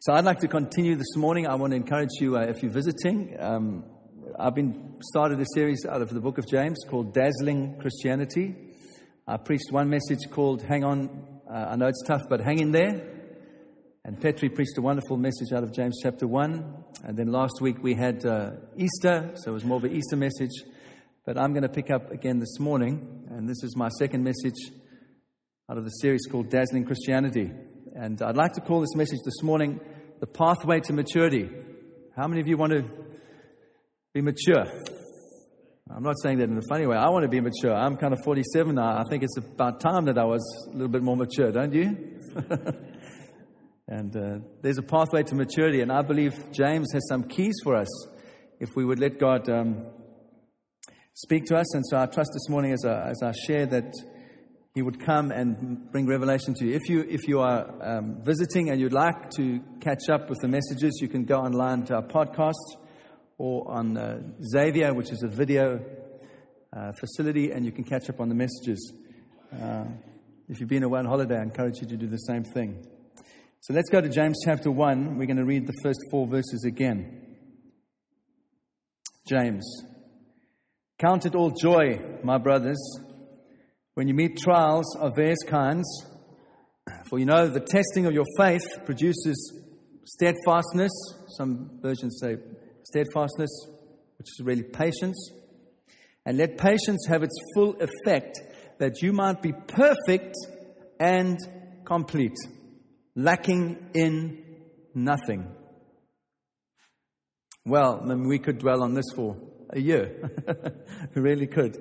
So I'd like to continue this morning. I want to encourage you, uh, if you're visiting, um, I've been started a series out of the book of James called Dazzling Christianity. I preached one message called Hang On. Uh, I know it's tough, but hang in there. And Petri preached a wonderful message out of James chapter 1. And then last week we had uh, Easter, so it was more of an Easter message. But I'm going to pick up again this morning, and this is my second message out of the series called Dazzling Christianity. And I'd like to call this message this morning The Pathway to Maturity. How many of you want to be mature? I'm not saying that in a funny way. I want to be mature. I'm kind of 47 now. I think it's about time that I was a little bit more mature, don't you? and uh, there's a pathway to maturity, and I believe James has some keys for us if we would let God um, speak to us. And so I trust this morning as I, as I share that He would come and bring revelation to you. If you, if you are um, visiting and you'd like to catch up with the messages, you can go online to our podcast or on uh, Xavier, which is a video uh, facility, and you can catch up on the messages. Uh, if you've been away on holiday, I encourage you to do the same thing. So let's go to James chapter 1. We're going to read the first four verses again. James. Count it all joy, my brothers, when you meet trials of various kinds, for you know the testing of your faith produces steadfastness. Some versions say steadfastness, which is really patience. And let patience have its full effect, that you might be perfect and complete, lacking in nothing. Well, then we could dwell on this for a year. we really could.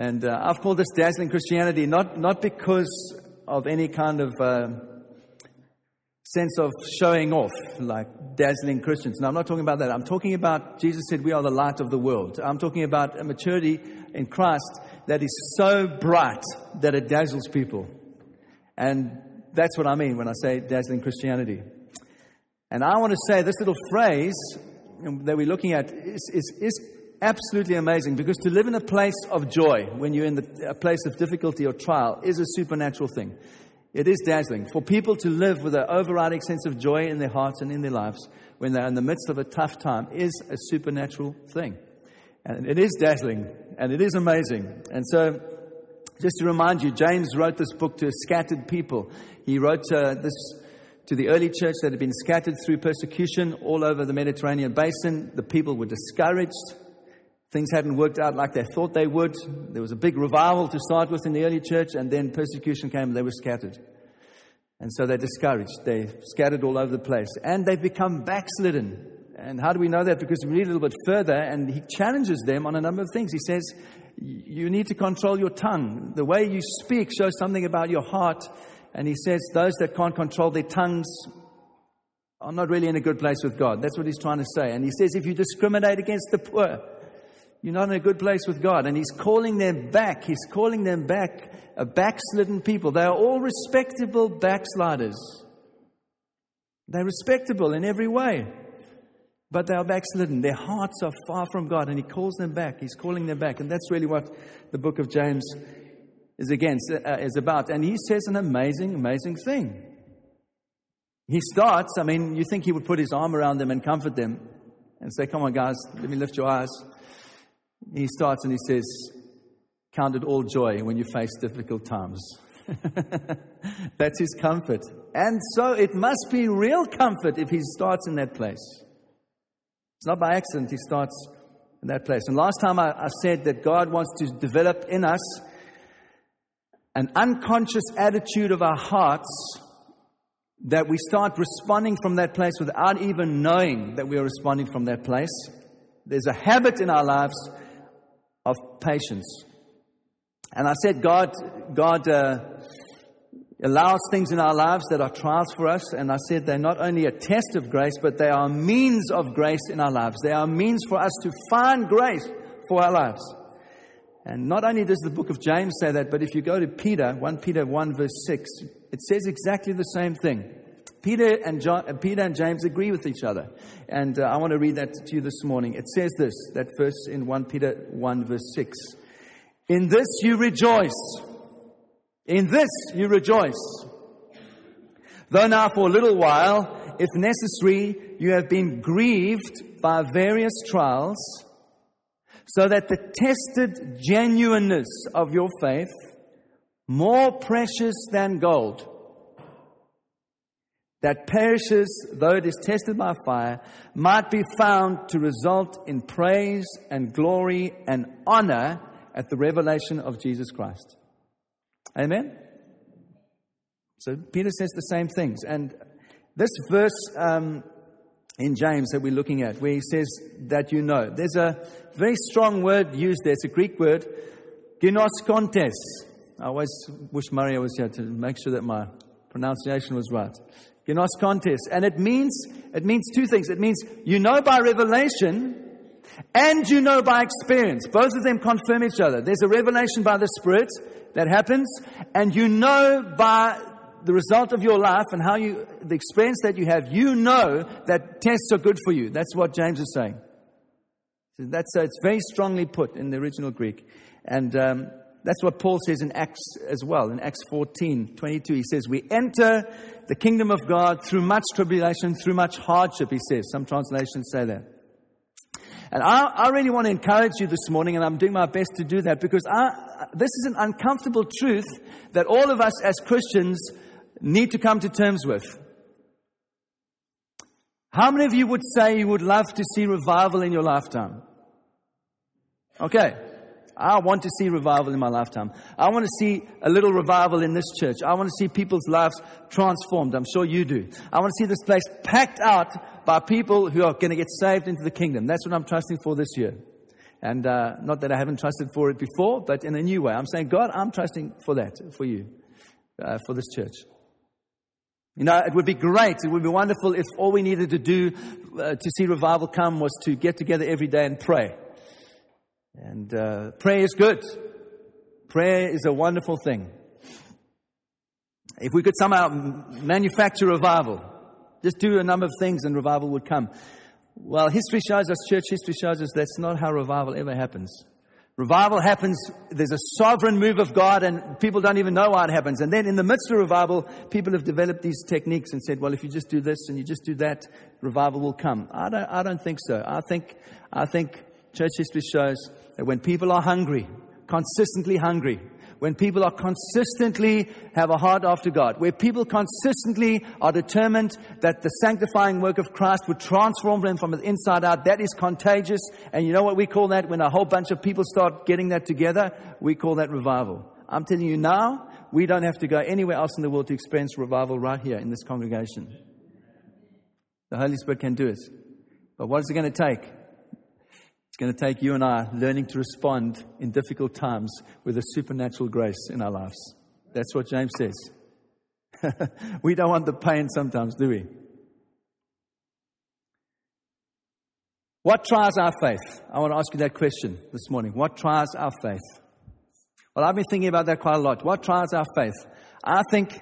And uh, I've called this dazzling Christianity not, not because of any kind of uh, sense of showing off, like dazzling Christians. No, I'm not talking about that. I'm talking about Jesus said we are the light of the world. I'm talking about a maturity in Christ that is so bright that it dazzles people. And that's what I mean when I say dazzling Christianity. And I want to say this little phrase that we're looking at is, is, is absolutely amazing because to live in a place of joy when you're in the, a place of difficulty or trial is a supernatural thing. It is dazzling. For people to live with an overriding sense of joy in their hearts and in their lives when they're in the midst of a tough time is a supernatural thing. And it is dazzling and it is amazing. And so, just to remind you, James wrote this book to scattered people. He wrote uh, this to the early church that had been scattered through persecution all over the Mediterranean basin. The people were discouraged. Things hadn't worked out like they thought they would. There was a big revival to start with in the early church, and then persecution came and they were scattered. And so they're discouraged. They scattered all over the place. And they've become backslidden. And how do we know that? Because we read a little bit further, and he challenges them on a number of things. He says, You need to control your tongue. The way you speak shows something about your heart and he says those that can't control their tongues are not really in a good place with God. That's what he's trying to say. And he says if you discriminate against the poor, you're not in a good place with God. And he's calling them back. He's calling them back a backslidden people. They are all respectable backsliders. They're respectable in every way. But they are backslidden. Their hearts are far from God. And he calls them back. He's calling them back. And that's really what the book of James is against, uh, is about. And he says an amazing, amazing thing. He starts, I mean, you think he would put his arm around them and comfort them and say, Come on, guys, let me lift your eyes. He starts and he says, Count it all joy when you face difficult times. That's his comfort. And so it must be real comfort if he starts in that place. It's not by accident he starts in that place. And last time I, I said that God wants to develop in us an unconscious attitude of our hearts that we start responding from that place without even knowing that we are responding from that place. There's a habit in our lives of patience. And I said, God, God uh, allows things in our lives that are trials for us. And I said they're not only a test of grace, but they are means of grace in our lives. They are means for us to find grace for our lives. And not only does the book of James say that, but if you go to Peter, 1 Peter 1 verse 6, it says exactly the same thing. Peter and, John, uh, Peter and James agree with each other. And uh, I want to read that to you this morning. It says this, that verse in 1 Peter 1 verse 6. In this you rejoice. In this you rejoice. Though now for a little while, if necessary, you have been grieved by various trials, so that the tested genuineness of your faith, more precious than gold, that perishes though it is tested by fire, might be found to result in praise and glory and honor at the revelation of Jesus Christ. Amen? So Peter says the same things. And this verse um, in James that we're looking at, where he says that you know, there's a very strong word used there. It's a Greek word, ginoskontes. I always wish Mario was here to make sure that my pronunciation was right. Ginoskontes. And it means, it means two things. It means you know by revelation and you know by experience. Both of them confirm each other. There's a revelation by the Spirit that happens, and you know by the result of your life and how you, the experience that you have, you know that tests are good for you. That's what James is saying. That's, uh, it's very strongly put in the original Greek. And um, that's what Paul says in Acts as well. In Acts 14, 22, he says, We enter the kingdom of God through much tribulation, through much hardship, he says. Some translations say that. And I, I really want to encourage you this morning, and I'm doing my best to do that because I, this is an uncomfortable truth that all of us as Christians need to come to terms with. How many of you would say you would love to see revival in your lifetime? Okay. I want to see revival in my lifetime. I want to see a little revival in this church. I want to see people's lives transformed. I'm sure you do. I want to see this place packed out by people who are going to get saved into the kingdom. That's what I'm trusting for this year. And uh, not that I haven't trusted for it before, but in a new way. I'm saying, God, I'm trusting for that, for you, uh, for this church. You know, it would be great, it would be wonderful if all we needed to do uh, to see revival come was to get together every day and pray. And uh, prayer is good. Prayer is a wonderful thing. If we could somehow manufacture revival, just do a number of things and revival would come. Well, history shows us, church history shows us that's not how revival ever happens. Revival happens, there's a sovereign move of God, and people don't even know why it happens. And then in the midst of revival, people have developed these techniques and said, well, if you just do this and you just do that, revival will come. I don't, I don't think so. I think, I think church history shows that when people are hungry, consistently hungry, when people are consistently have a heart after God, where people consistently are determined that the sanctifying work of Christ would transform them from the inside out, that is contagious. And you know what we call that? When a whole bunch of people start getting that together, we call that revival. I'm telling you now, we don't have to go anywhere else in the world to experience revival right here in this congregation. The Holy Spirit can do it. But what is it going to take? Going to take you and I learning to respond in difficult times with a supernatural grace in our lives. That's what James says. we don't want the pain sometimes, do we? What tries our faith? I want to ask you that question this morning. What tries our faith? Well, I've been thinking about that quite a lot. What tries our faith? I think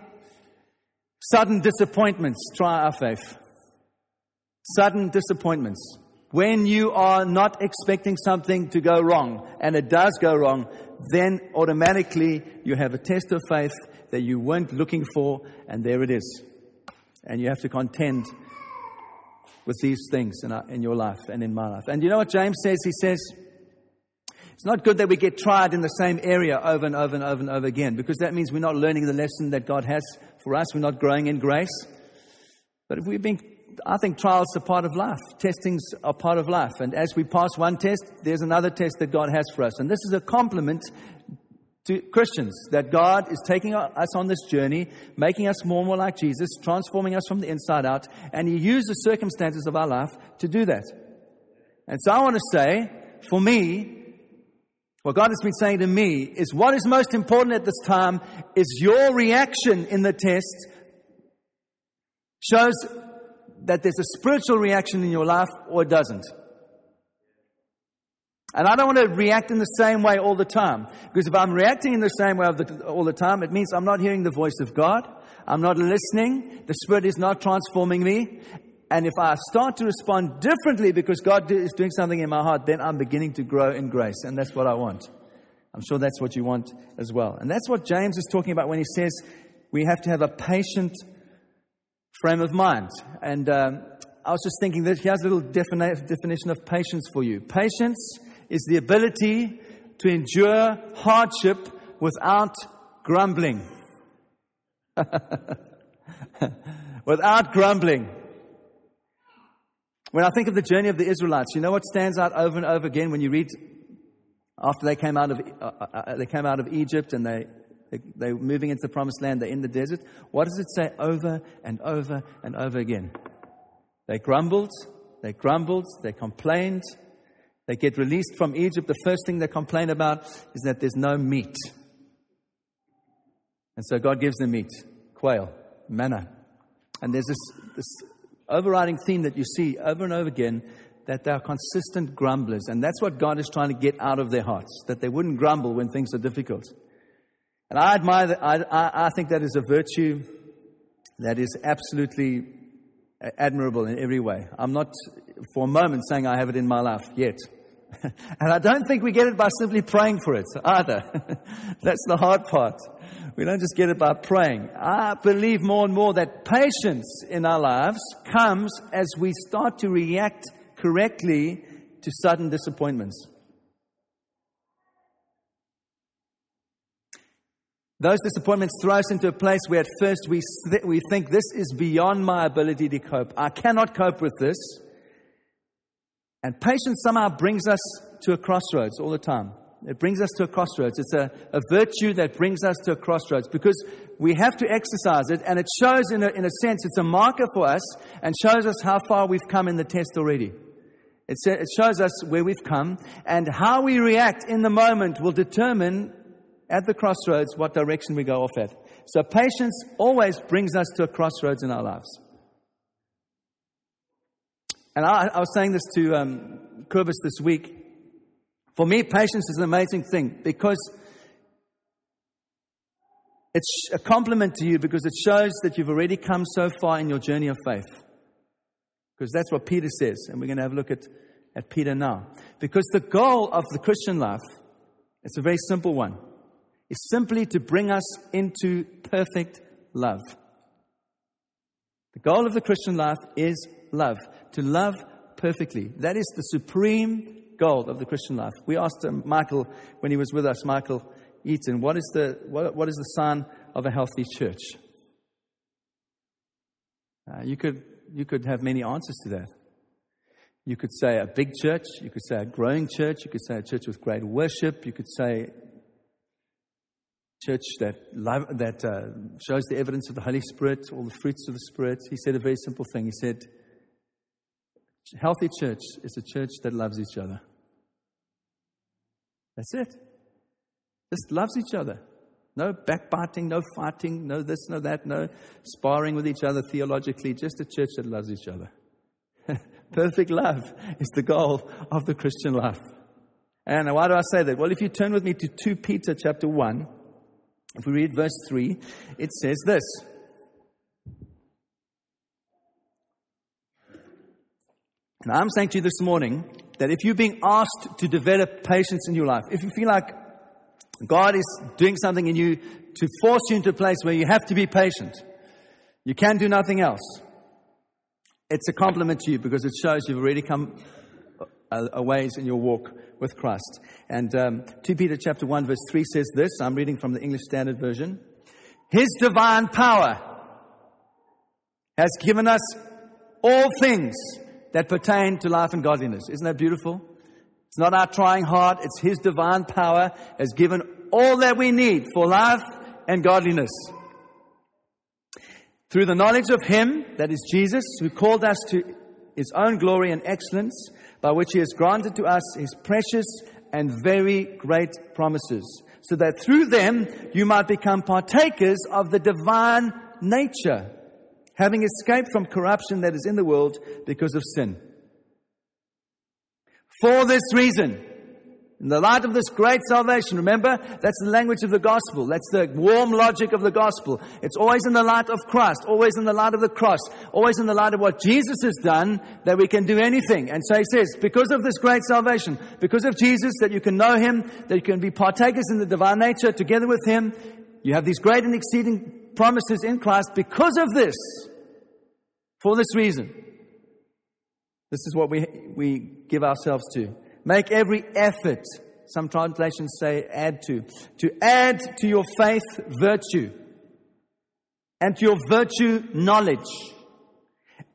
sudden disappointments try our faith. Sudden disappointments. When you are not expecting something to go wrong and it does go wrong, then automatically you have a test of faith that you weren't looking for, and there it is. And you have to contend with these things in, our, in your life and in my life. And you know what James says? He says, it's not good that we get tried in the same area over and over and over and over again, because that means we're not learning the lesson that God has for us. We're not growing in grace. But if we've been I think trials are part of life. Testings are part of life. And as we pass one test, there's another test that God has for us. And this is a compliment to Christians that God is taking us on this journey, making us more and more like Jesus, transforming us from the inside out. And He uses the circumstances of our life to do that. And so I want to say, for me, what God has been saying to me is what is most important at this time is your reaction in the test shows that there's a spiritual reaction in your life or it doesn't. And I don't want to react in the same way all the time. Because if I'm reacting in the same way all the time, it means I'm not hearing the voice of God. I'm not listening. The Spirit is not transforming me. And if I start to respond differently because God is doing something in my heart, then I'm beginning to grow in grace. And that's what I want. I'm sure that's what you want as well. And that's what James is talking about when he says we have to have a patient frame of mind. And um, I was just thinking that he has a little defini- definition of patience for you. Patience is the ability to endure hardship without grumbling. without grumbling. When I think of the journey of the Israelites, you know what stands out over and over again when you read after they came out of, uh, uh, uh, they came out of Egypt and they, they, they moving into the promised land, they're in the desert. What does it say over and over and over again? They grumbled, they grumbled, they complained, they get released from Egypt. The first thing they complain about is that there's no meat. And so God gives them meat, quail, manna. And there's this, this overriding theme that you see over and over again that they are consistent grumblers. And that's what God is trying to get out of their hearts, that they wouldn't grumble when things are difficult. And I admire that. I, I, I think that is a virtue that is absolutely admirable in every way. I'm not for a moment saying I have it in my life yet. and I don't think we get it by simply praying for it either. That's the hard part. We don't just get it by praying. I believe more and more that patience in our lives comes as we start to react correctly to sudden disappointments. Those disappointments throw us into a place where at first we, th- we think this is beyond my ability to cope. I cannot cope with this. And patience somehow brings us to a crossroads all the time. It brings us to a crossroads. It's a, a virtue that brings us to a crossroads because we have to exercise it, and it shows, in a, in a sense, it's a marker for us and shows us how far we've come in the test already. It, it shows us where we've come, and how we react in the moment will determine at the crossroads what direction we go off at. So, patience always brings us to a crossroads in our lives. And I, I was saying this to um, Curvis this week. For me, patience is an amazing thing because it's a compliment to you because it shows that you've already come so far in your journey of faith. Because that's what Peter says, and we're going to have a look at, at Peter now. Because the goal of the Christian life, it's a very simple one, is simply to bring us into perfect love. The goal of the Christian life is love to love perfectly. That is the supreme goal of the Christian life. We asked um, Michael when he was with us, Michael Eaton, what is the, what, what is the sign of a healthy church? Uh, you, could, you could have many answers to that. You could say a big church, you could say a growing church, you could say a church with great worship, you could say church that, love, that uh, shows the evidence of the Holy Spirit, all the fruits of the Spirit. He said a very simple thing. He said, healthy church is a church that loves each other. That's it. Just loves each other. No backbiting, no fighting, no this, no that, no sparring with each other theologically. Just a church that loves each other. Perfect love is the goal of the Christian life. And why do I say that? Well, if you turn with me to 2 Peter chapter 1, if we read verse 3, it says this I'm saying to you this morning that if you're being asked to develop patience in your life, if you feel like God is doing something in you to force you into a place where you have to be patient, you can do nothing else. It's a compliment to you because it shows you've already come a, a ways in your walk with Christ. And um, 2 Peter chapter 1 verse 3 says this, I'm reading from the English Standard Version. His divine power has given us all things that pertain to life and godliness. Isn't that beautiful? It's not our trying hard, it's His divine power has given all that we need for life and godliness. Through the knowledge of Him, that is Jesus, who called us to His own glory and excellence, by which He has granted to us His precious and very great promises, so that through them you might become partakers of the divine nature having escaped from corruption that is in the world because of sin. For this reason, in the light of this great salvation, remember, that's the language of the gospel. That's the warm logic of the gospel. It's always in the light of Christ, always in the light of the cross, always in the light of what Jesus has done that we can do anything. And so he says, because of this great salvation, because of Jesus, that you can know him, that you can be partakers in the divine nature together with him, you have these great and exceeding promises in Christ. Because of this, For this reason, this is what we, we give ourselves to. Make every effort, some translations say add to, to add to your faith virtue, and to your virtue knowledge,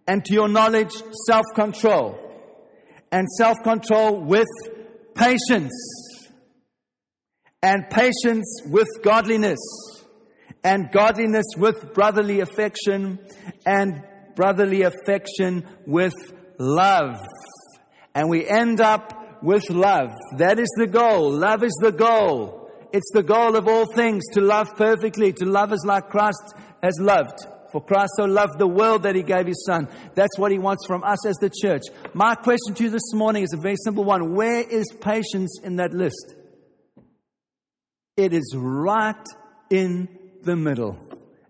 and to your knowledge self control, and self control with patience, and patience with godliness, and godliness with brotherly affection, and brotherly affection with love. And we end up with love. That is the goal. Love is the goal. It's the goal of all things to love perfectly, to love as like Christ has loved. For Christ so loved the world that he gave his son. That's what he wants from us as the church. My question to you this morning is a very simple one. Where is patience in that list? It is right in the middle.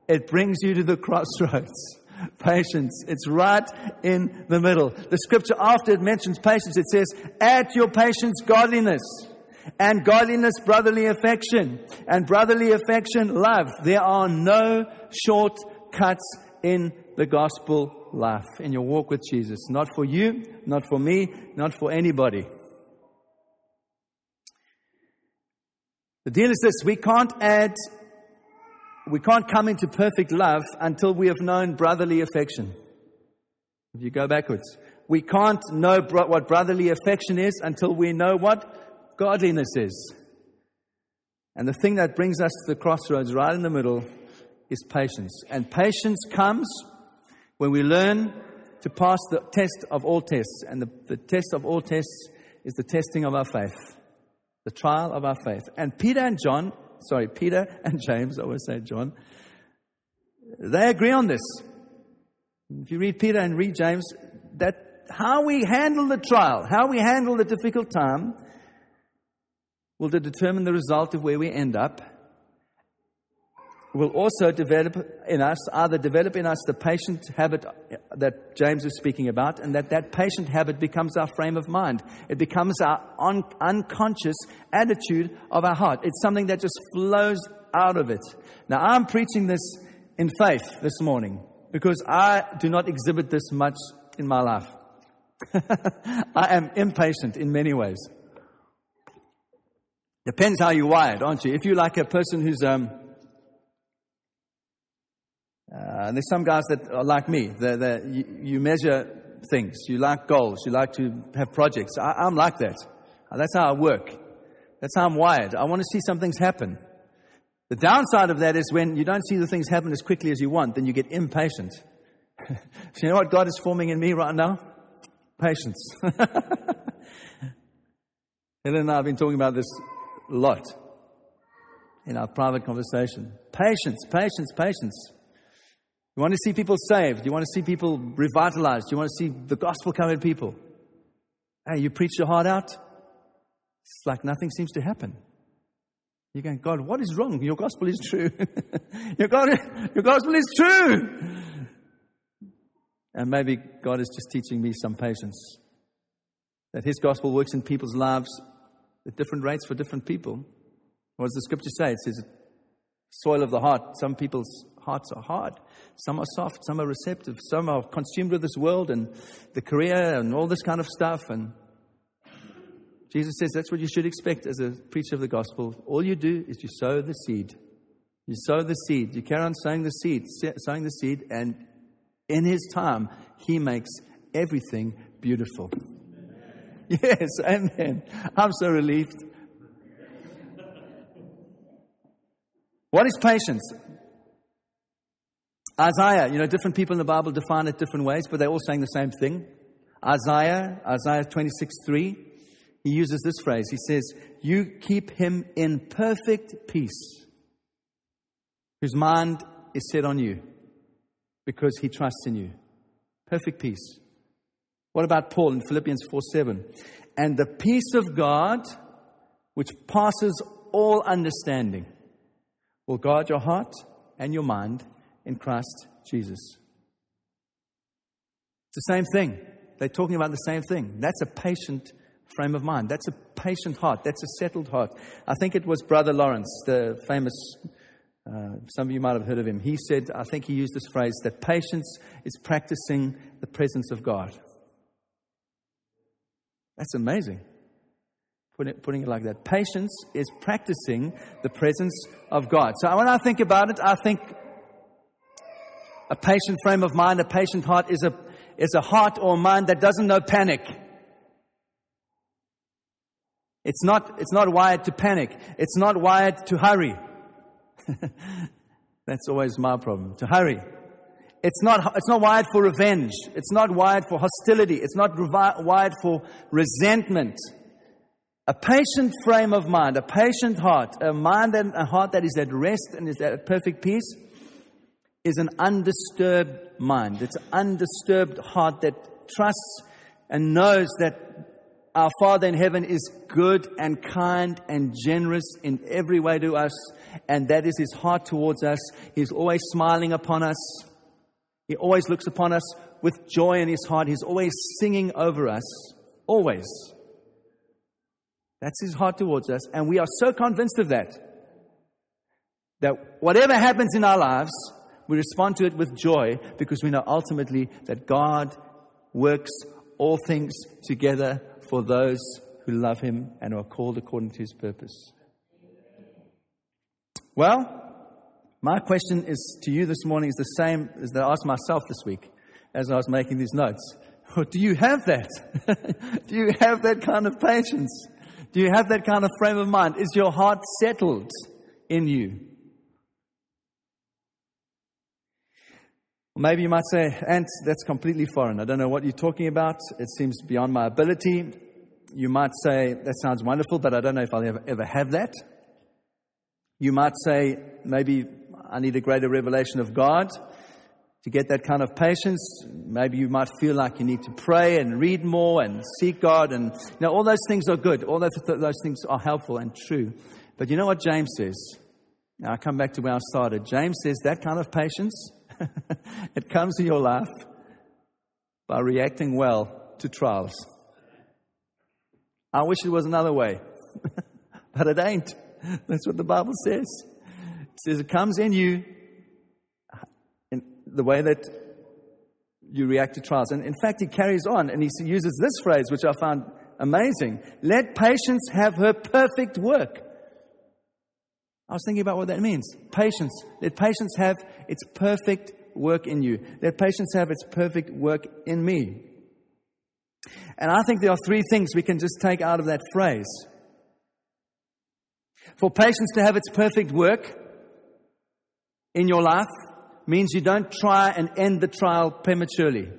It brings you to the crossroads. Patience. It's right in the middle. The scripture after it mentions patience, it says, add your patience godliness. And godliness, brotherly affection. And brotherly affection, love. There are no shortcuts in the gospel life, in your walk with Jesus. Not for you, not for me, not for anybody. The deal is this we can't add we can't come into perfect love until we have known brotherly affection. If you go backwards, we can't know bro- what brotherly affection is until we know what godliness is. And the thing that brings us to the crossroads right in the middle is patience. And patience comes when we learn to pass the test of all tests. And the, the test of all tests is the testing of our faith, the trial of our faith. And Peter and John sorry, Peter and James, I always say John, they agree on this. If you read Peter and read James, that how we handle the trial, how we handle the difficult time, will determine the result of where we end up will also develop in us, either develop in us the patient habit that James is speaking about, and that that patient habit becomes our frame of mind. It becomes our un- unconscious attitude of our heart. It's something that just flows out of it. Now, I'm preaching this in faith this morning because I do not exhibit this much in my life. I am impatient in many ways. Depends how you're wired, aren't you? If you're like a person who's um, uh, there's some guys that are like me. They're, you, you, measure things. You like goals. You like to have projects. I, am like that. Uh, that's how I work. That's how I'm wired. I want to see some things happen. The downside of that is when you don't see the things happen as quickly as you want, then you get impatient. you know what God is forming in me right now? Patience. Helen and I have been talking about this a lot in our private conversation. Patience, patience, patience. You want to see people saved. You want to see people revitalized. You want to see the gospel come to people. Hey, you preach your heart out. It's like nothing seems to happen. You're going, God, what is wrong? Your gospel is true. your, God, your gospel is true. And maybe God is just teaching me some patience. That His gospel works in people's lives at different rates for different people. What does the scripture say? It says, soil of the heart. Some people's hearts are hard. Some are soft, some are receptive, some are consumed with this world and the career and all this kind of stuff. And Jesus says that's what you should expect as a preacher of the gospel. All you do is you sow the seed. You sow the seed. You carry on sowing the seed, sowing the seed, and in His time, He makes everything beautiful. Yes, amen. I'm so relieved. What is patience? Isaiah, you know, different people in the Bible define it different ways, but they're all saying the same thing. Isaiah, Isaiah 26 3, he uses this phrase. He says, You keep him in perfect peace, whose mind is set on you because he trusts in you. Perfect peace. What about Paul in Philippians 4 7? And the peace of God, which passes all understanding, will guard your heart and your mind in Christ Jesus. It's the same thing. They're talking about the same thing. That's a patient frame of mind. That's a patient heart. That's a settled heart. I think it was Brother Lawrence, the famous Uh, some of you might have heard of him. He said, I think he used this phrase, that patience is practicing the presence of God. That's amazing. Putting it, putting it like that. Patience is practicing the presence of God. So when I think about it, I think a patient frame of mind, a patient heart is a, is a heart or mind that doesn't know panic. It's not, it's not wired to panic. It's not wired to hurry. That's always my problem, to hurry. It's not, it's not wired for revenge. It's not wired for hostility. It's not revi- wired for resentment. A patient frame of mind, a patient heart, a mind and a heart that is at rest and is at perfect peace is an undisturbed mind. It's an undisturbed heart that trusts and knows that our Father in heaven is good and kind and generous in every way to us, and that is His heart towards us. He's always smiling upon us. He always looks upon us with joy in His heart. He's always singing over us. Always. That's His heart towards us, and we are so convinced of that that whatever happens in our lives, we respond to it with joy because we know ultimately that God works all things together for those who love him and are called according to his purpose. Well, my question is to you this morning is the same as I asked myself this week as I was making these notes. Do you have that? Do you have that kind of patience? Do you have that kind of frame of mind? Is your heart settled in you? Maybe you might say, Ant, that's completely foreign. I don't know what you're talking about. It seems beyond my ability you might say, that sounds wonderful, but I don't know if I'll ever, ever have that. You might say, maybe I need a greater revelation of God to get that kind of patience. Maybe you might feel like you need to pray and read more and seek God. And you know, all those things are good. All those, those things are helpful and true. But you know what James says? Now I come back to where I started. James says that kind of patience, it comes in your life by reacting well to trials. I wish it was another way, but it ain't. That's what the Bible says. It says it comes in you in the way that you react to trials. And in fact, he carries on and he uses this phrase, which I found amazing let patience have her perfect work. I was thinking about what that means. Patience. Let patience have its perfect work in you. Let patience have its perfect work in me. And I think there are three things we can just take out of that phrase. For patience to have its perfect work in your life means you don't try and end the trial prematurely.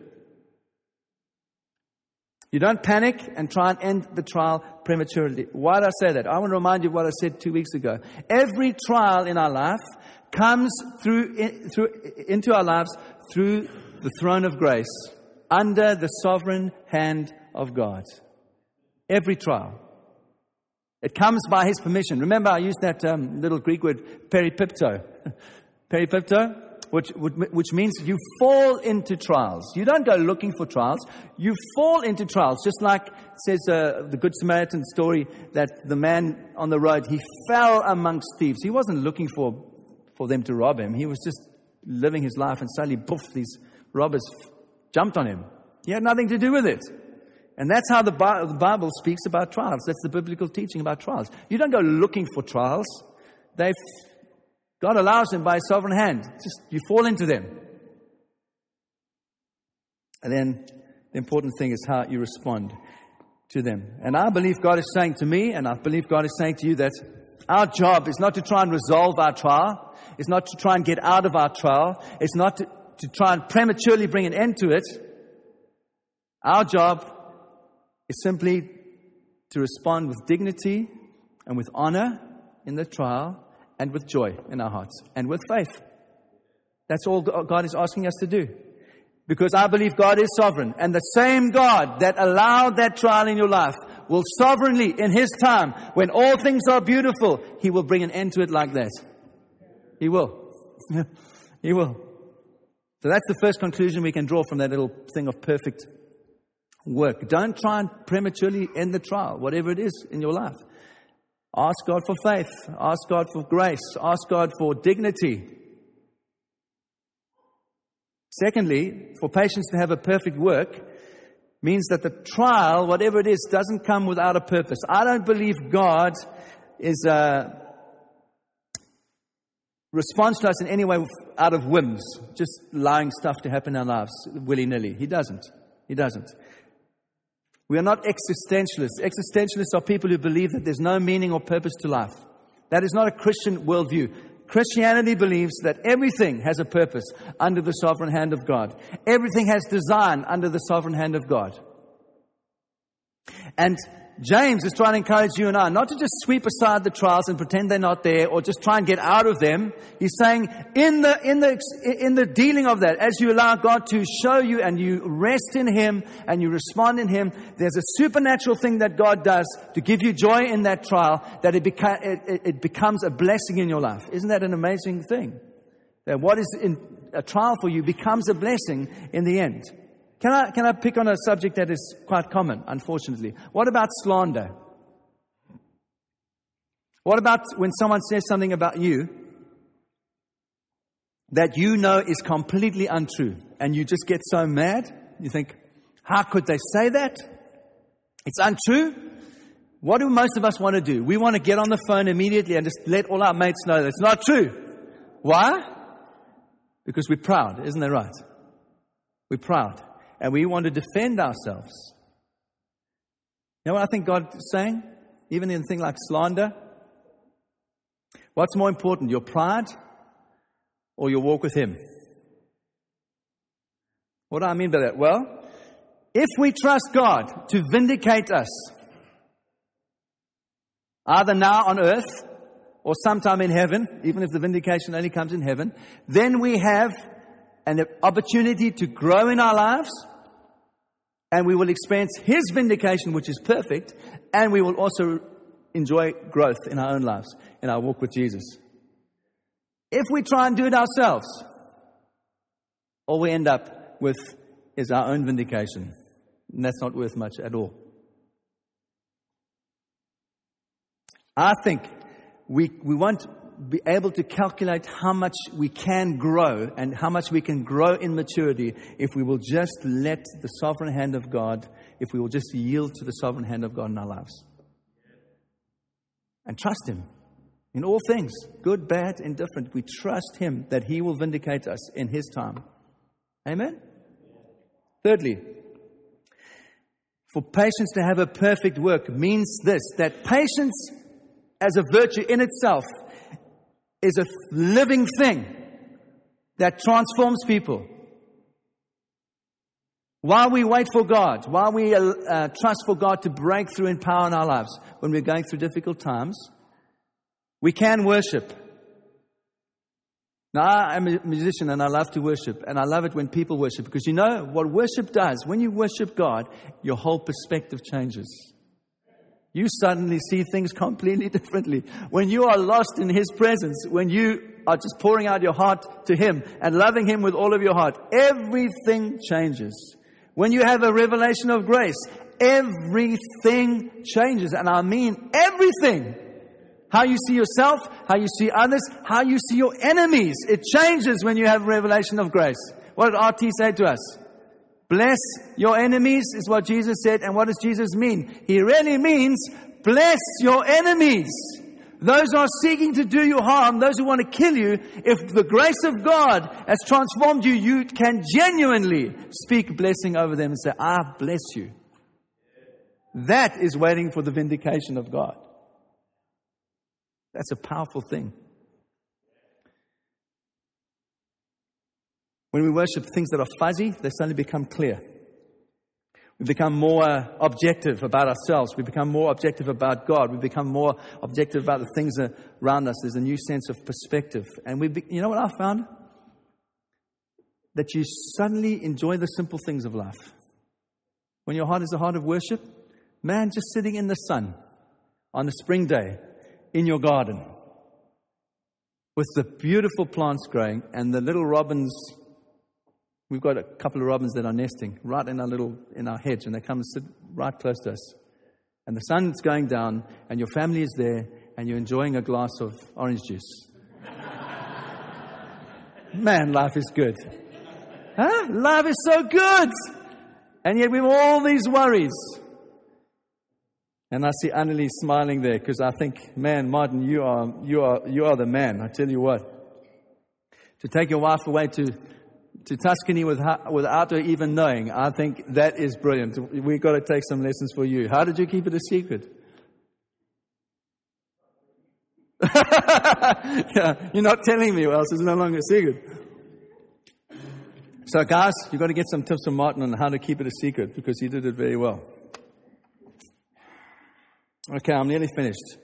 You don't panic and try and end the trial prematurely. Why did I say that? I want to remind you what I said two weeks ago. Every trial in our life comes through, in, through into our lives through the throne of grace under the sovereign hand of God. Every trial. It comes by His permission. Remember, I used that um, little Greek word, peripipto. peripipto, which, which means you fall into trials. You don't go looking for trials. You fall into trials. Just like says uh, the Good Samaritan story that the man on the road, he fell amongst thieves. He wasn't looking for, for them to rob him. He was just living his life and suddenly, poof, these robbers jumped on him. He had nothing to do with it. And that's how the Bible speaks about trials. That's the biblical teaching about trials. You don't go looking for trials. They've, God allows them by His sovereign hand. Just you fall into them. And then the important thing is how you respond to them. And I believe God is saying to me, and I believe God is saying to you that our job is not to try and resolve our trial. It's not to try and get out of our trial. It's not to, to try and prematurely bring an end to it. Our job is simply to respond with dignity and with honor in the trial and with joy in our hearts and with faith. That's all God is asking us to do. Because I believe God is sovereign. And the same God that allowed that trial in your life will sovereignly, in His time, when all things are beautiful, He will bring an end to it like that. He will. he will. So that's the first conclusion we can draw from that little thing of perfect work. Don't try and prematurely end the trial, whatever it is in your life. Ask God for faith. Ask God for grace. Ask God for dignity. Secondly, for patience to have a perfect work means that the trial, whatever it is, doesn't come without a purpose. I don't believe God is uh, a response to us in any way out of whims, just allowing stuff to happen in our lives willy nilly. He doesn't. He doesn't. We are not existentialists. Existentialists are people who believe that there's no meaning or purpose to life. That is not a Christian worldview. Christianity believes that everything has a purpose under the sovereign hand of God. Everything has design under the sovereign hand of God. And James is trying to encourage you and I not to just sweep aside the trials and pretend they're not there or just try and get out of them. He's saying in the, in the, in the dealing of that, as you allow God to show you and you rest in Him and you respond in Him, there's a supernatural thing that God does to give you joy in that trial that it, beca- it, it becomes a blessing in your life. Isn't that an amazing thing? That what is in a trial for you becomes a blessing in the end. Can I, can I pick on a subject that is quite common, unfortunately? What about slander? What about when someone says something about you that you know is completely untrue and you just get so mad? You think, how could they say that? It's untrue. What do most of us want to do? We want to get on the phone immediately and just let all our mates know that it's not true. Why? Because we're proud, isn't that right? We're proud and we want to defend ourselves. You know what I think God's saying? Even in a thing like slander? What's more important, your pride or your walk with Him? What do I mean by that? Well, if we trust God to vindicate us, either now on earth or sometime in heaven, even if the vindication only comes in heaven, then we have an opportunity to grow in our lives and we will experience His vindication, which is perfect, and we will also enjoy growth in our own lives, in our walk with Jesus. If we try and do it ourselves, all we end up with is our own vindication. And that's not worth much at all. I think we, we want be able to calculate how much we can grow and how much we can grow in maturity if we will just let the sovereign hand of God, if we will just yield to the sovereign hand of God in our lives. And trust Him in all things, good, bad, indifferent. We trust Him that He will vindicate us in His time. Amen? Thirdly, for patience to have a perfect work means this that patience as a virtue in itself is a living thing that transforms people. While we wait for God, while we uh, uh, trust for God to break through in power in our lives when we're going through difficult times, we can worship. Now, I'm a musician and I love to worship, and I love it when people worship because you know what worship does? When you worship God, your whole perspective changes. You suddenly see things completely differently. When you are lost in His presence, when you are just pouring out your heart to Him and loving Him with all of your heart, everything changes. When you have a revelation of grace, everything changes. And I mean everything. How you see yourself, how you see others, how you see your enemies. It changes when you have a revelation of grace. What did RT say to us? Bless your enemies is what Jesus said. And what does Jesus mean? He really means bless your enemies. Those who are seeking to do you harm, those who want to kill you, if the grace of God has transformed you, you can genuinely speak blessing over them and say, I bless you. That is waiting for the vindication of God. That's a powerful thing. When we worship things that are fuzzy, they suddenly become clear. We become more objective about ourselves. We become more objective about God. We become more objective about the things around us. There's a new sense of perspective. And we, be, you know what I found? That you suddenly enjoy the simple things of life. When your heart is a heart of worship, man, just sitting in the sun on a spring day in your garden with the beautiful plants growing and the little robins We've got a couple of robins that are nesting right in our little in our hedge, and they come and sit right close to us. And the sun's going down, and your family is there, and you're enjoying a glass of orange juice. Man, life is good. Huh? Life is so good. And yet we have all these worries. And I see Annelie smiling there because I think, man, Martin, you are, you, are, you are the man. I tell you what. To take your wife away to, to Tuscany with her, without her even knowing, I think that is brilliant. We've got to take some lessons for you. How did you keep it a secret? yeah, you're not telling me, or else it's no longer a secret. So, guys, you've got to get some tips from Martin on how to keep it a secret because he did it very well. Okay, I'm nearly finished.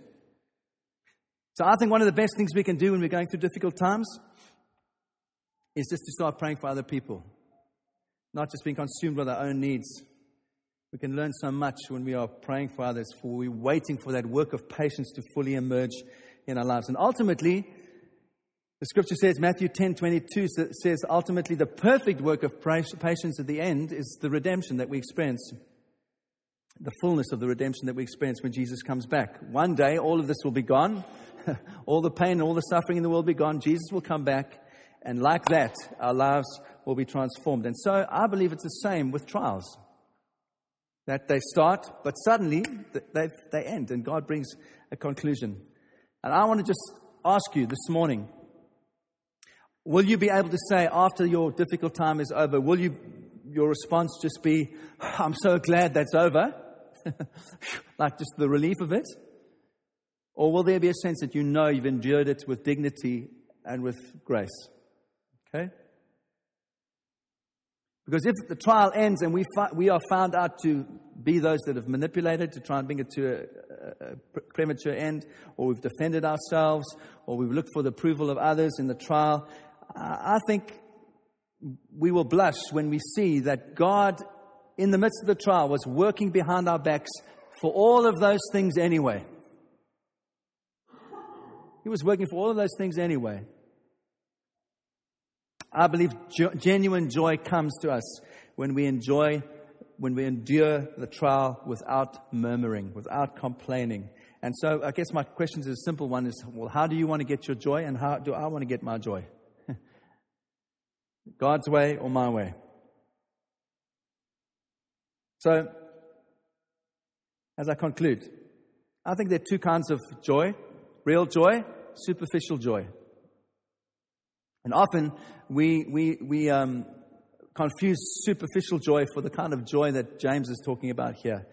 So, I think one of the best things we can do when we're going through difficult times is just to start praying for other people, not just being consumed with our own needs. We can learn so much when we are praying for others, for we're waiting for that work of patience to fully emerge in our lives. And ultimately, the scripture says, Matthew 10 22 says, ultimately, the perfect work of patience at the end is the redemption that we experience, the fullness of the redemption that we experience when Jesus comes back. One day, all of this will be gone. all the pain and all the suffering in the world will be gone. Jesus will come back. And like that, our lives will be transformed. And so I believe it's the same with trials. That they start, but suddenly they, they end, and God brings a conclusion. And I want to just ask you this morning will you be able to say after your difficult time is over, will you, your response just be, I'm so glad that's over? like just the relief of it? Or will there be a sense that you know you've endured it with dignity and with grace? Okay? Because if the trial ends and we, fi- we are found out to be those that have manipulated to try and bring it to a, a, a premature end, or we've defended ourselves, or we've looked for the approval of others in the trial, I think we will blush when we see that God, in the midst of the trial, was working behind our backs for all of those things anyway. He was working for all of those things anyway. I believe genuine joy comes to us when we enjoy, when we endure the trial without murmuring, without complaining. And so I guess my question is a simple one is, well, how do you want to get your joy and how do I want to get my joy? God's way or my way? So, as I conclude, I think there are two kinds of joy real joy, superficial joy. And often we, we, we um, confuse superficial joy for the kind of joy that James is talking about here.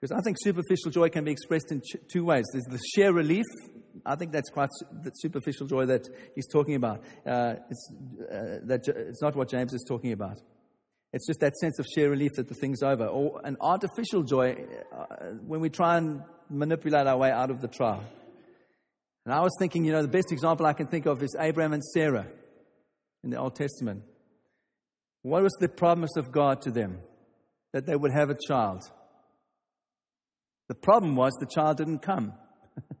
Because I think superficial joy can be expressed in two ways. There's the sheer relief. I think that's quite the superficial joy that he's talking about. Uh, it's, uh, that, it's not what James is talking about. It's just that sense of sheer relief that the thing's over. Or an artificial joy uh, when we try and manipulate our way out of the trial. And I was thinking, you know, the best example I can think of is Abraham and Sarah in the Old Testament. What was the promise of God to them? That they would have a child. The problem was the child didn't come.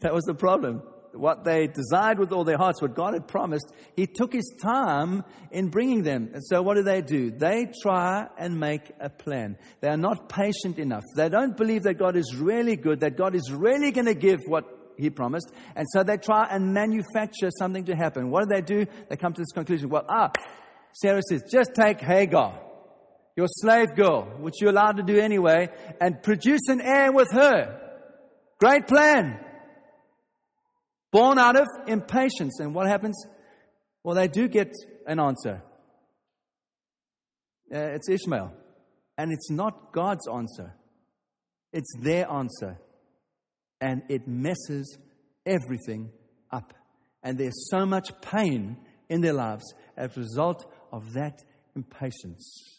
that was the problem. What they desired with all their hearts, what God had promised, He took His time in bringing them. And so, what do they do? They try and make a plan. They are not patient enough. They don't believe that God is really good, that God is really going to give what He promised. And so, they try and manufacture something to happen. What do they do? They come to this conclusion well, ah, Sarah says, just take Hagar your slave girl, which you're allowed to do anyway, and produce an heir with her. Great plan. Born out of impatience. And what happens? Well, they do get an answer. Uh, it's Ishmael. And it's not God's answer, it's their answer. And it messes everything up. And there's so much pain in their lives as a result of that impatience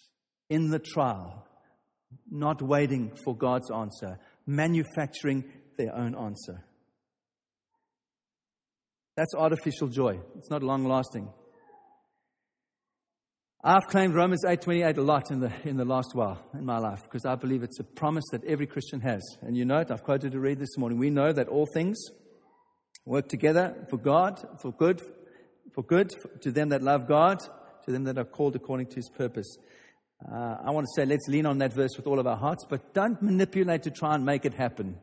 in the trial, not waiting for God's answer, manufacturing their own answer. That's artificial joy. It's not long lasting. I've claimed Romans 8:28 a lot in the in the last while in my life because I believe it's a promise that every Christian has. And you know it, I've quoted to read this morning. We know that all things work together for God, for good, for good to them that love God, to them that are called according to his purpose. Uh, I want to say let's lean on that verse with all of our hearts, but don't manipulate to try and make it happen.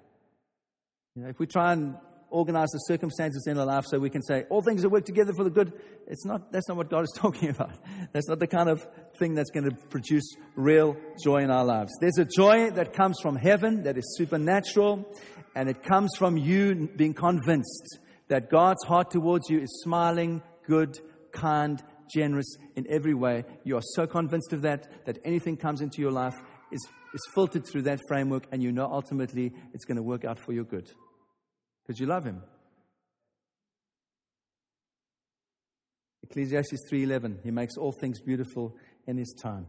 You know, if we try and organize the circumstances in our life so we can say all things are work together for the good, it's not, that's not what God is talking about. That's not the kind of thing that's going to produce real joy in our lives. There's a joy that comes from heaven that is supernatural, and it comes from you being convinced that God's heart towards you is smiling, good, kind, generous in every way. You are so convinced of that that anything comes into your life is, is filtered through that framework, and you know ultimately it's going to work out for your good because you love Him. Ecclesiastes 3:11 He makes all things beautiful in His time.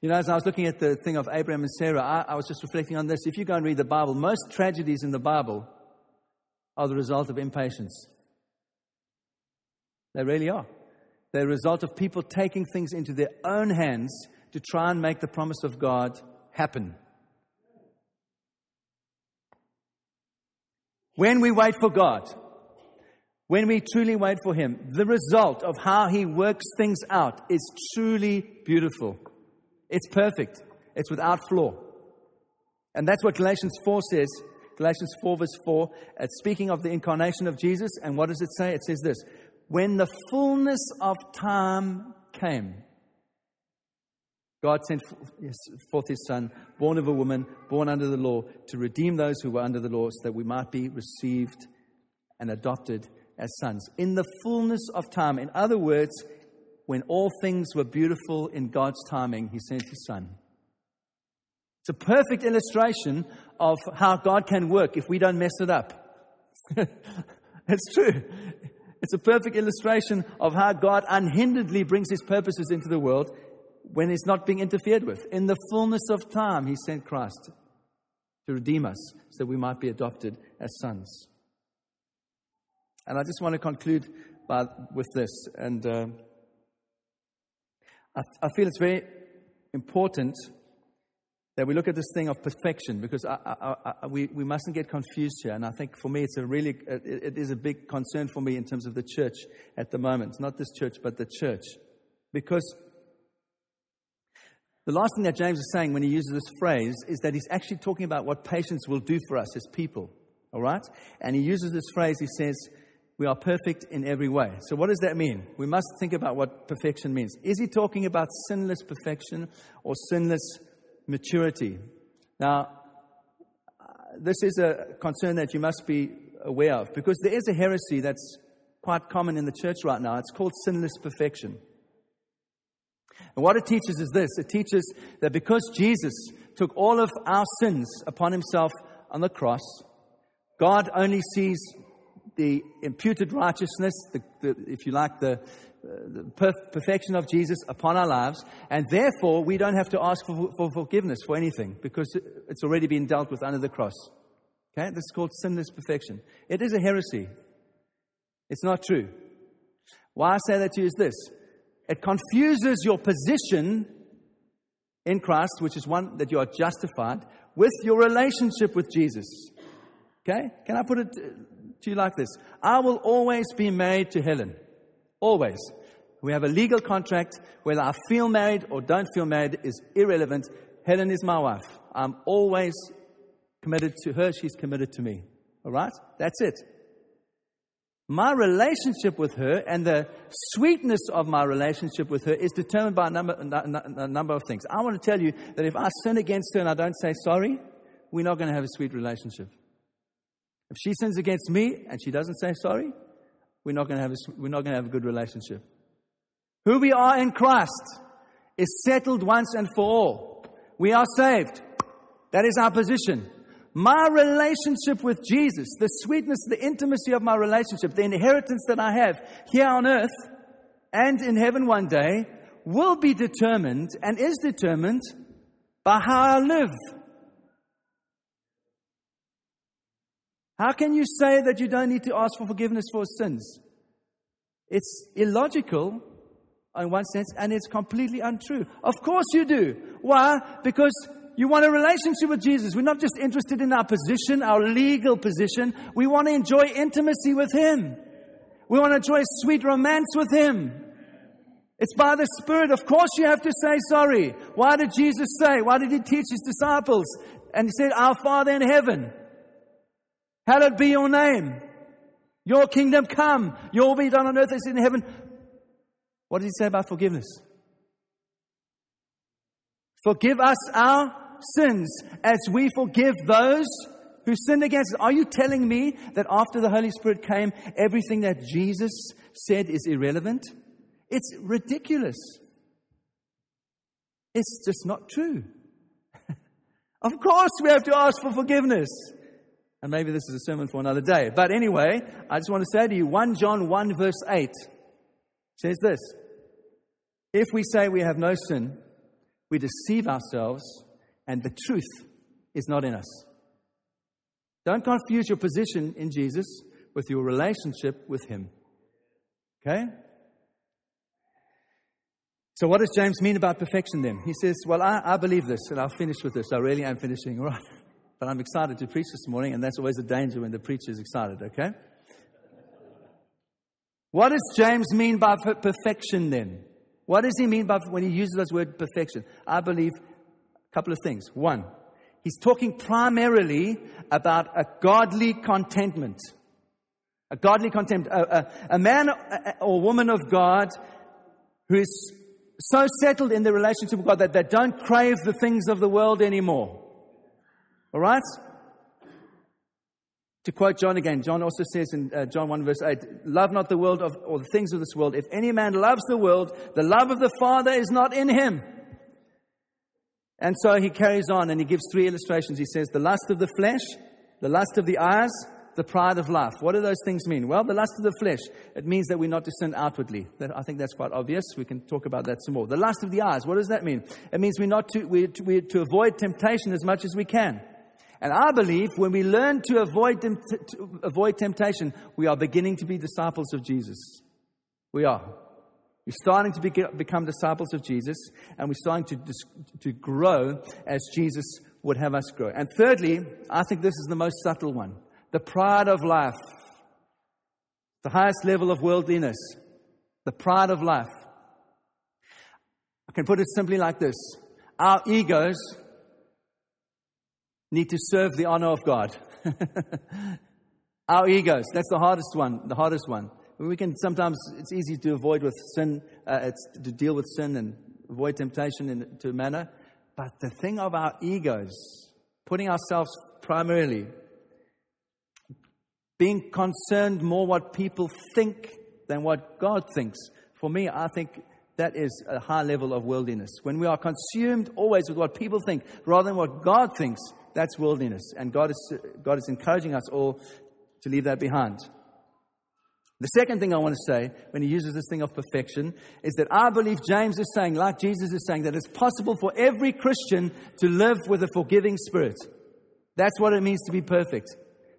You know, as I was looking at the thing of Abraham and Sarah, I, I was just reflecting on this. If you go and read the Bible, most tragedies in the Bible are the result of impatience. They really are. They're a result of people taking things into their own hands to try and make the promise of God happen. When we wait for God, when we truly wait for Him, the result of how He works things out is truly beautiful. It's perfect, it's without flaw. And that's what Galatians 4 says. Galatians 4, verse 4, it's speaking of the incarnation of Jesus. And what does it say? It says this when the fullness of time came, God sent forth his son, born of a woman, born under the law, to redeem those who were under the law, so that we might be received and adopted as sons. In the fullness of time, in other words, when all things were beautiful in God's timing, he sent his son. It's a perfect illustration of how God can work if we don't mess it up. it's true. It's a perfect illustration of how God unhinderedly brings his purposes into the world when it's not being interfered with. In the fullness of time, he sent Christ to redeem us so that we might be adopted as sons. And I just want to conclude by, with this. And uh, I, I feel it's very important that we look at this thing of perfection because I, I, we, we mustn't get confused here. And I think for me, it's a really, it is a big concern for me in terms of the church at the moment. Not this church, but the church. Because the last thing that James is saying when he uses this phrase is that he's actually talking about what patience will do for us as people. All right? And he uses this phrase, he says, we are perfect in every way. So, what does that mean? We must think about what perfection means. Is he talking about sinless perfection or sinless maturity. Now, this is a concern that you must be aware of because there is a heresy that's quite common in the church right now. It's called sinless perfection. And what it teaches is this it teaches that because Jesus took all of our sins upon himself on the cross, God only sees the imputed righteousness, the, the, if you like, the, uh, the perfection of Jesus upon our lives, and therefore we don't have to ask for, for, forgiveness for anything because it's already been dealt with under the cross. Okay? This is called sinless perfection. It is a heresy. It's not true. Why I say that to you is this it confuses your position in Christ, which is one that you are justified, with your relationship with Jesus. Okay? Can I put it uh, to you like this? I will always be married to Helen. Always. We have a legal contract. Whether I feel married or don't feel married is irrelevant. Helen is my wife. I'm always committed to her. She's committed to me. All right? That's it. My relationship with her and the sweetness of my relationship with her is determined by a number, a number of things. I want to tell you that if I sin against her and I don't say sorry, we're not going to have a sweet relationship. If she sins against me and she doesn't say sorry, we're not going to have a, we're not going to have a good relationship. Who we are in Christ is settled once and for all. We are saved. That is our position. My relationship with Jesus, the sweetness, the intimacy of my relationship, the inheritance that I have here on earth and in heaven one day will be determined and is determined by how I live. How can you say that you don't need to ask for forgiveness for sins? It's illogical in one sense, and it's completely untrue. Of course you do. Why? Because you want a relationship with Jesus. We're not just interested in our position, our legal position. We want to enjoy intimacy with Him. We want to enjoy sweet romance with Him. It's by the Spirit. Of course, you have to say sorry. Why did Jesus say? Why did He teach His disciples? And he said, Our Father in heaven, hallowed be your name. Your kingdom come. Your will be done on earth as in heaven. What did he say about forgiveness? Forgive us our sins as we forgive those who sinned against us. Are you telling me that after the Holy Spirit came, everything that Jesus said is irrelevant? It's ridiculous. It's just not true. of course, we have to ask for forgiveness. And maybe this is a sermon for another day. But anyway, I just want to say to you 1 John 1, verse 8 says this If we say we have no sin, we deceive ourselves, and the truth is not in us. Don't confuse your position in Jesus with your relationship with Him. Okay? So, what does James mean about perfection then? He says, Well, I, I believe this, and I'll finish with this. I really am finishing, all right? But I'm excited to preach this morning, and that's always a danger when the preacher is excited, okay? What does James mean by perfection then? What does he mean by when he uses this word perfection? I believe couple of things. One, he's talking primarily about a godly contentment. A godly contentment. A, a, a man or woman of God who is so settled in the relationship with God that they don't crave the things of the world anymore. All right? To quote John again, John also says in uh, John 1 verse 8, Love not the world of, or the things of this world. If any man loves the world, the love of the Father is not in him. And so he carries on and he gives three illustrations. He says, The lust of the flesh, the lust of the eyes, the pride of life. What do those things mean? Well, the lust of the flesh, it means that we're not to sin outwardly. I think that's quite obvious. We can talk about that some more. The lust of the eyes, what does that mean? It means we're not to, we're to, we're to avoid temptation as much as we can. And I believe when we learn to avoid, to avoid temptation, we are beginning to be disciples of Jesus. We are. We're starting to be, become disciples of Jesus, and we're starting to, to grow as Jesus would have us grow. And thirdly, I think this is the most subtle one the pride of life, the highest level of worldliness, the pride of life. I can put it simply like this our egos need to serve the honor of God. Our egos, that's the hardest one, the hardest one. We can sometimes, it's easy to avoid with sin, uh, it's to deal with sin and avoid temptation in, to a manner. But the thing of our egos, putting ourselves primarily, being concerned more what people think than what God thinks. For me, I think that is a high level of worldliness. When we are consumed always with what people think rather than what God thinks, that's worldliness. And God is, God is encouraging us all to leave that behind. The second thing I want to say when he uses this thing of perfection is that I believe James is saying, like Jesus is saying, that it's possible for every Christian to live with a forgiving spirit. That's what it means to be perfect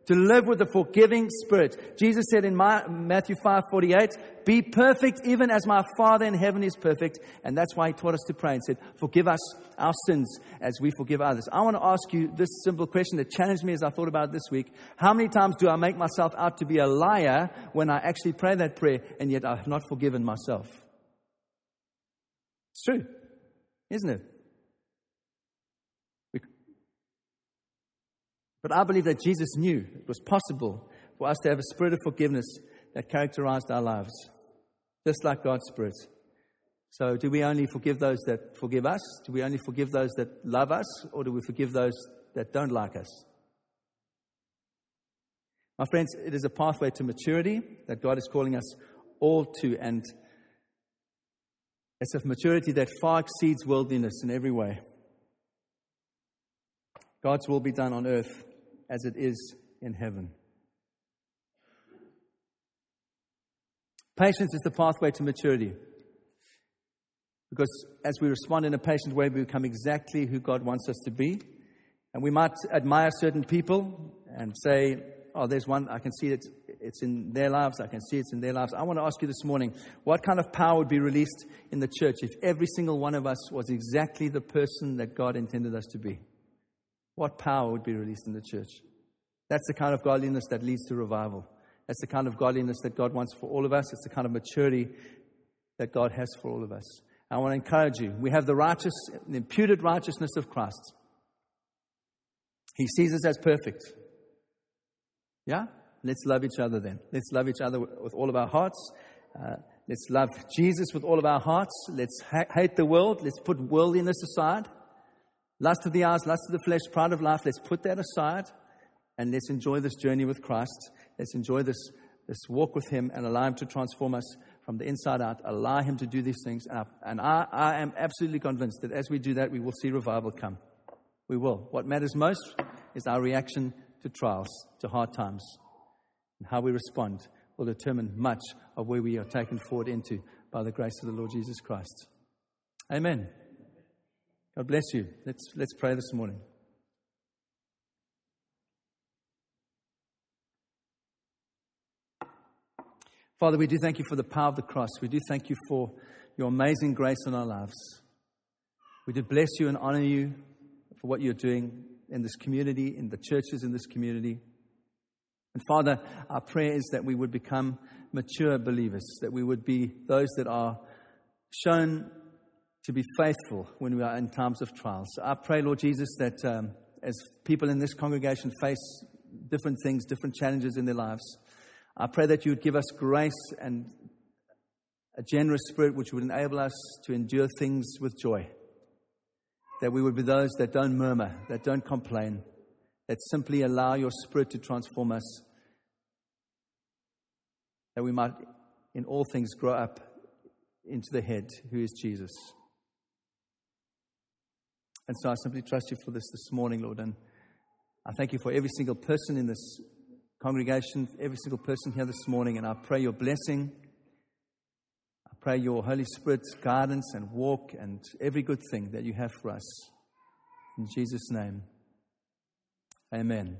to live with a forgiving spirit. Jesus said in Matthew 5 48, Be perfect even as my Father in heaven is perfect. And that's why he taught us to pray and said, Forgive us our sins as we forgive others. I want to ask you this simple question that challenged me as I thought about it this week. How many times do I make myself out to be a liar when I actually pray that prayer and yet I have not forgiven myself? It's true, isn't it? But I believe that Jesus knew it was possible for us to have a spirit of forgiveness that characterized our lives, just like God's Spirit. So, do we only forgive those that forgive us? Do we only forgive those that love us? Or do we forgive those that don't like us? My friends, it is a pathway to maturity that God is calling us all to, and it's a maturity that far exceeds worldliness in every way. God's will be done on earth as it is in heaven. Patience is the pathway to maturity. Because as we respond in a patient way, we become exactly who God wants us to be. And we might admire certain people and say, oh, there's one, I can see it, it's in their lives, I can see it's in their lives. I want to ask you this morning, what kind of power would be released in the church if every single one of us was exactly the person that God intended us to be? What power would be released in the church? That's the kind of godliness that leads to revival. That's the kind of godliness that God wants for all of us. It's the kind of maturity that God has for all of us. I want to encourage you. We have the righteous, the imputed righteousness of Christ. He sees us as perfect. Yeah? Let's love each other then. Let's love each other with all of our hearts. Uh, let's love Jesus with all of our hearts. Let's ha- hate the world. Let's put worldliness aside. Lust of the eyes, lust of the flesh, pride of life. Let's put that aside and let's enjoy this journey with Christ. Let's enjoy this, this walk with Him and allow Him to transform us from the inside out. Allow Him to do these things. And I, and I, I am absolutely convinced that as we do that, we will see revival come. We will. What matters most is our reaction to trials, to hard times. And how we respond will determine much of where we are taken forward into by the grace of the Lord Jesus Christ. Amen. God bless you. Let's, let's pray this morning. Father, we do thank you for the power of the cross. We do thank you for your amazing grace in our lives. We do bless you and honor you for what you're doing in this community, in the churches in this community. And Father, our prayer is that we would become mature believers, that we would be those that are shown to be faithful when we are in times of trials. So I pray, Lord Jesus, that um, as people in this congregation face different things, different challenges in their lives, I pray that you would give us grace and a generous spirit which would enable us to endure things with joy. That we would be those that don't murmur, that don't complain, that simply allow your spirit to transform us. That we might, in all things, grow up into the head, who is Jesus. And so I simply trust you for this this morning, Lord. And I thank you for every single person in this congregation, every single person here this morning, and I pray your blessing. I pray your Holy Spirit's guidance and walk and every good thing that you have for us. In Jesus' name, amen.